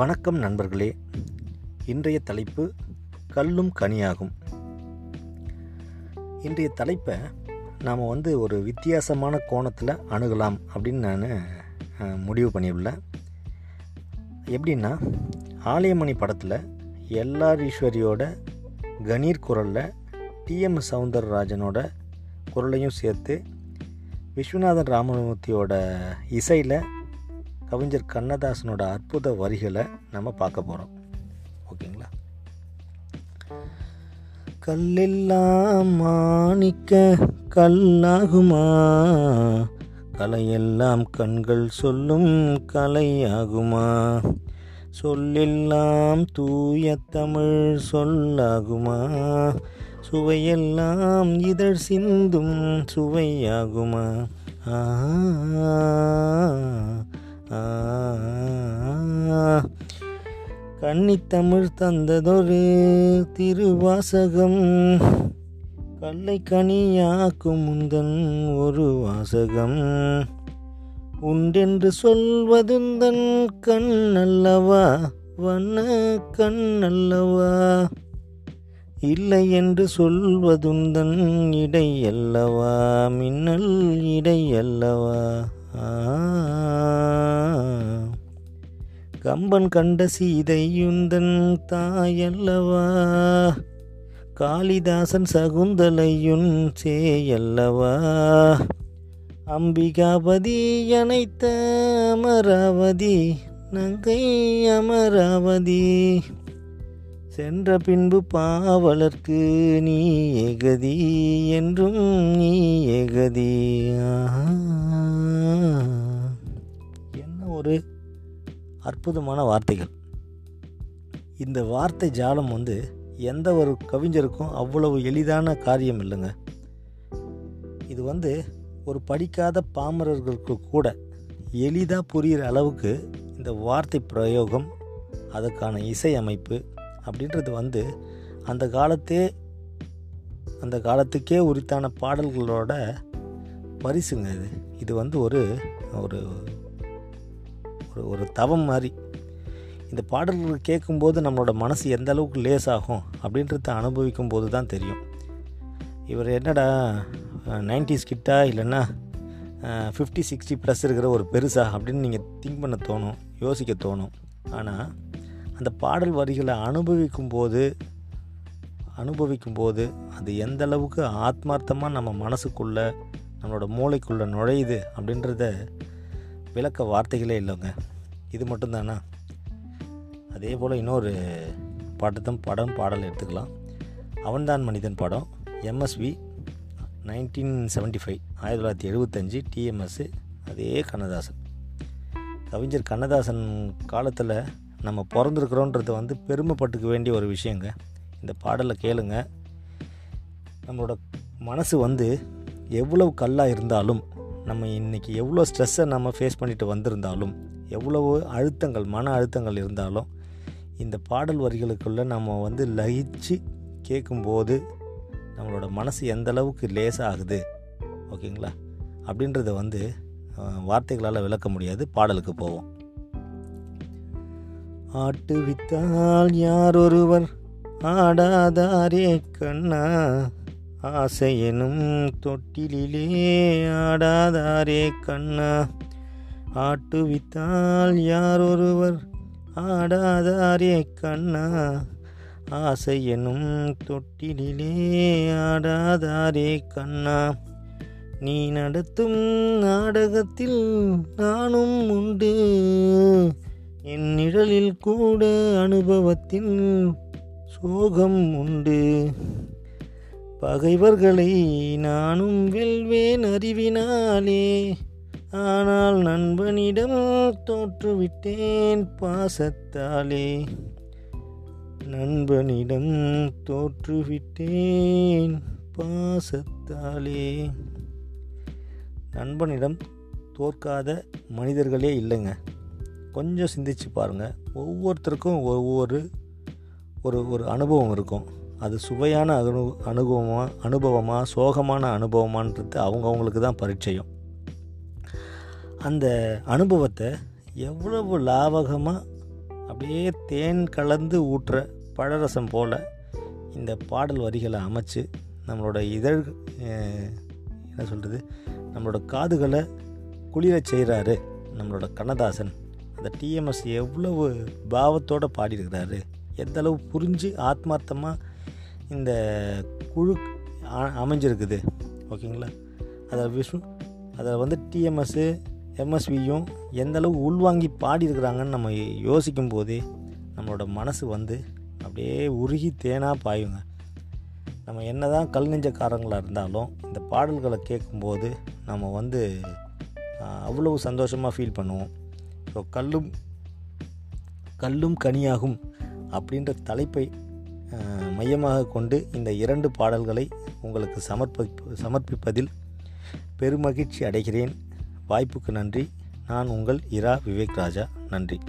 வணக்கம் நண்பர்களே. இன்றைய தலைப்பு கல்லும் கனியாகும். இன்றைய தலைப்பை நாம் வந்து ஒரு வித்தியாசமான கோணத்தில் அணுகலாம் அப்படின்னு நான் முடிவு பண்ணியுள்ளேன். எப்படின்னா ஆலயமணி படத்தில் எல்ஆர் ஈஸ்வரியோட கணீர் குரலில் டிஎம் சவுந்தரராஜனோட குரலையும் சேர்த்து விஸ்வநாதன் ராமமூர்த்தியோட இசையில் கவிஞர் கண்ணதாசனோட அற்புத வரிகளை நம்ம பார்க்க போகிறோம் ஓகேங்களா? கல்லெல்லாம் மாணிக்க கல்லாகுமா? கலையெல்லாம் கண்கள் சொல்லும் கலையாகுமா? சொல்லெல்லாம் தூய தமிழ் சொல்லாகுமா? சுவையெல்லாம் இதழ் சிந்தும் சுவையாகுமா? ஆ கன்னித்தமிழ் தந்ததொரு திருவாசகம். கல்லை கனியாக்கும் முந்தன் ஒரு வாசகம். உண்டென்று சொல்வதுந்தன் கண் அல்லவா வண்ண கண் அல்லவா இல்லை என்று சொல்வதுந்தன் இடை அல்லவா மின்னல் இடை அல்லவா கம்பன் கண்ட சீதையுந்தன் தாயல்லவா? காளிதாசன் சகுந்தலையுன் சேயல்லவா? அம்பிகாபதி அனைத்த அமராவதி நங்கை அமராவதி. சென்ற பின்பு பாவலர்க்கு நீ ஏகதி என்றும் நீ ஏகதி. என்ன ஒரு அற்புதமான வார்த்தைகள். இந்த வார்த்தை ஜாலம் வந்து எந்த ஒரு கவிஞருக்கும் அவ்வளவு எளிதான காரியம் இல்லைங்க. இது வந்து ஒரு படிக்காத பாமரர்களுக்கு கூட எளிதாக புரிகிற அளவுக்கு இந்த வார்த்தை பிரயோகம் அதுக்கான இசை அமைப்பு அப்படின்றது வந்து அந்த காலத்தே அந்த காலத்துக்கே உரித்தான பாடல்களோட பரிசுங்க இது. இது வந்து ஒரு ஒரு ஒரு ஒரு தவம் மாதிரி. இந்த பாடல்கள் கேட்கும்போது நம்மளோட மனசு எந்த அளவுக்கு ஆகும் அப்படின்றத அனுபவிக்கும் போது தான் தெரியும். இவர் என்னடா நைன்டிஸ் கிட்டா இல்லைன்னா ஃபிஃப்டி சிக்ஸ்டி ப்ளஸ் இருக்கிற ஒரு பெருசா அப்படின்னு நீங்கள் திங்க் பண்ண தோணும் யோசிக்க தோணும். ஆனால் அந்த பாடல் வரிகளை அனுபவிக்கும் போது அனுபவிக்கும் போது அது எந்த அளவுக்கு ஆத்மார்த்தமாக நம்ம மனசுக்குள்ளே நம்மளோட மூளைக்குள்ளே நுழையுது அப்படின்றத விளக்க வார்த்தைகளே இல்லைங்க. இது மட்டும்தானா? அதே போல் இன்னொரு பாட்டத்தம் படம் பாடல் எடுத்துக்கலாம். அவன்தான் மனிதன் படம். எம்எஸ்வி நைன்டீன் செவன்ட்டி ஃபைவ் ஆயிரத்தி தொள்ளாயிரத்தி எழுபத்தஞ்சு டிஎம்எஸ்ஸு அதே கண்ணதாசன். கவிஞர் கண்ணதாசன் காலத்தில் நம்ம பிறந்திருக்கிறோன்றது வந்து பெருமைப்பட்டுக்க வேண்டிய ஒரு விஷயங்க. இந்த பாடலை கேளுங்க. நம்மளோட மனசு வந்து எவ்வளவு கல்லாக இருந்தாலும் நம்ம இன்றைக்கி எவ்வளோ ஸ்ட்ரெஸ்ஸை நம்ம ஃபேஸ் பண்ணிட்டு வந்திருந்தாலும் எவ்வளவு அழுத்தங்கள் மன அழுத்தங்கள் இருந்தாலும் இந்த பாடல் வரிகளுக்குள்ளே நம்ம வந்து லயிச்சு கேட்கும்போது நம்மளோட மனசு எந்த அளவுக்கு லேசாகுது ஓகேங்களா? அப்படின்றத வந்து வார்த்தைகளால் விளக்க முடியாது. பாடலுக்கு போவோம். ஆட்டு வித்தால் யார் ஒருவர் ஆடாதாரே கண்ணா ஆசையெனும் தொட்டிலே ஆடாதாரே கண்ணா. ஆட்டுவித்தால் யார் ஒருவர் ஆடாதாரே கண்ணா. ஆசை எனும் தொட்டிலே ஆடாதாரே கண்ணா. நீ நடத்தும் நாடகத்தில் நானும் உண்டு. என் நிழலில் கூட அனுபவத்தின் சோகம் உண்டு. பகைவர்களை நானும் வெல்வேன் அறிவினாலே. ஆனால் நண்பனிடம் தோற்றுவிட்டேன் பாசத்தாலே. நண்பனிடம் தோற்றுவிட்டேன் பாசத்தாலே. நண்பனிடம் தோற்காத மனிதர்களே இல்லைங்க. கொஞ்சம் சிந்திச்சு பாருங்கள் ஒவ்வொருத்தருக்கும் ஒவ்வொரு ஒரு ஒரு அனுபவம் இருக்கும். அது சுவையான அனு அனுபவமாக அனுபவமாக சோகமான அனுபவமான்றது அவங்கவுங்களுக்கு தான் பரிச்சயம். அந்த அனுபவத்தை எவ்வளவு லாபகமாக அப்படியே தேன் கலந்து ஊற்றுற பழரசம் போல் இந்த பாடல் வரிகளை அமைச்சு நம்மளோட இதழ் என்ன சொல்கிறது நம்மளோட காதுகளை குளிரச் செய்கிறாரு நம்மளோட கண்ணதாசன். அந்த டிஎம்எஸ் எவ்வளவு பாவத்தோடு பாடியிருக்கிறாரு. எந்தளவு புரிஞ்சு ஆத்மார்த்தமாக இந்த குழு அமைஞ்சிருக்குது. ஓகேங்களா? அதில் விஷ்ணு அதில் வந்து டிஎம்எஸ்ஸு எம்எஸ்வியும் எந்த அளவு உள்வாங்கி பாடியிருக்கிறாங்கன்னு நம்ம யோசிக்கும் போதே நம்மளோட மனசு வந்து அப்படியே உருகி தேனாக பாயுங்க. நம்ம என்ன தான் கல் நெஞ்சக்காரங்களாக இருந்தாலும் இந்த பாடல்களை கேட்கும்போது நம்ம வந்து அவ்வளவு சந்தோஷமாக ஃபீல் பண்ணுவோம். ஸோ கல்லும் கல்லும் கனியாகும் அப்படின்ற தலைப்பை மையமாக கொண்டு இந்த இரண்டு பாடல்களை உங்களுக்கு சமர்ப்பி சமர்ப்பிப்பதில் பெருமகிழ்ச்சி அடைகிறேன். வாய்ப்புக்கு நன்றி. நான் உங்கள் இரா விவேக் ராஜா. நன்றி.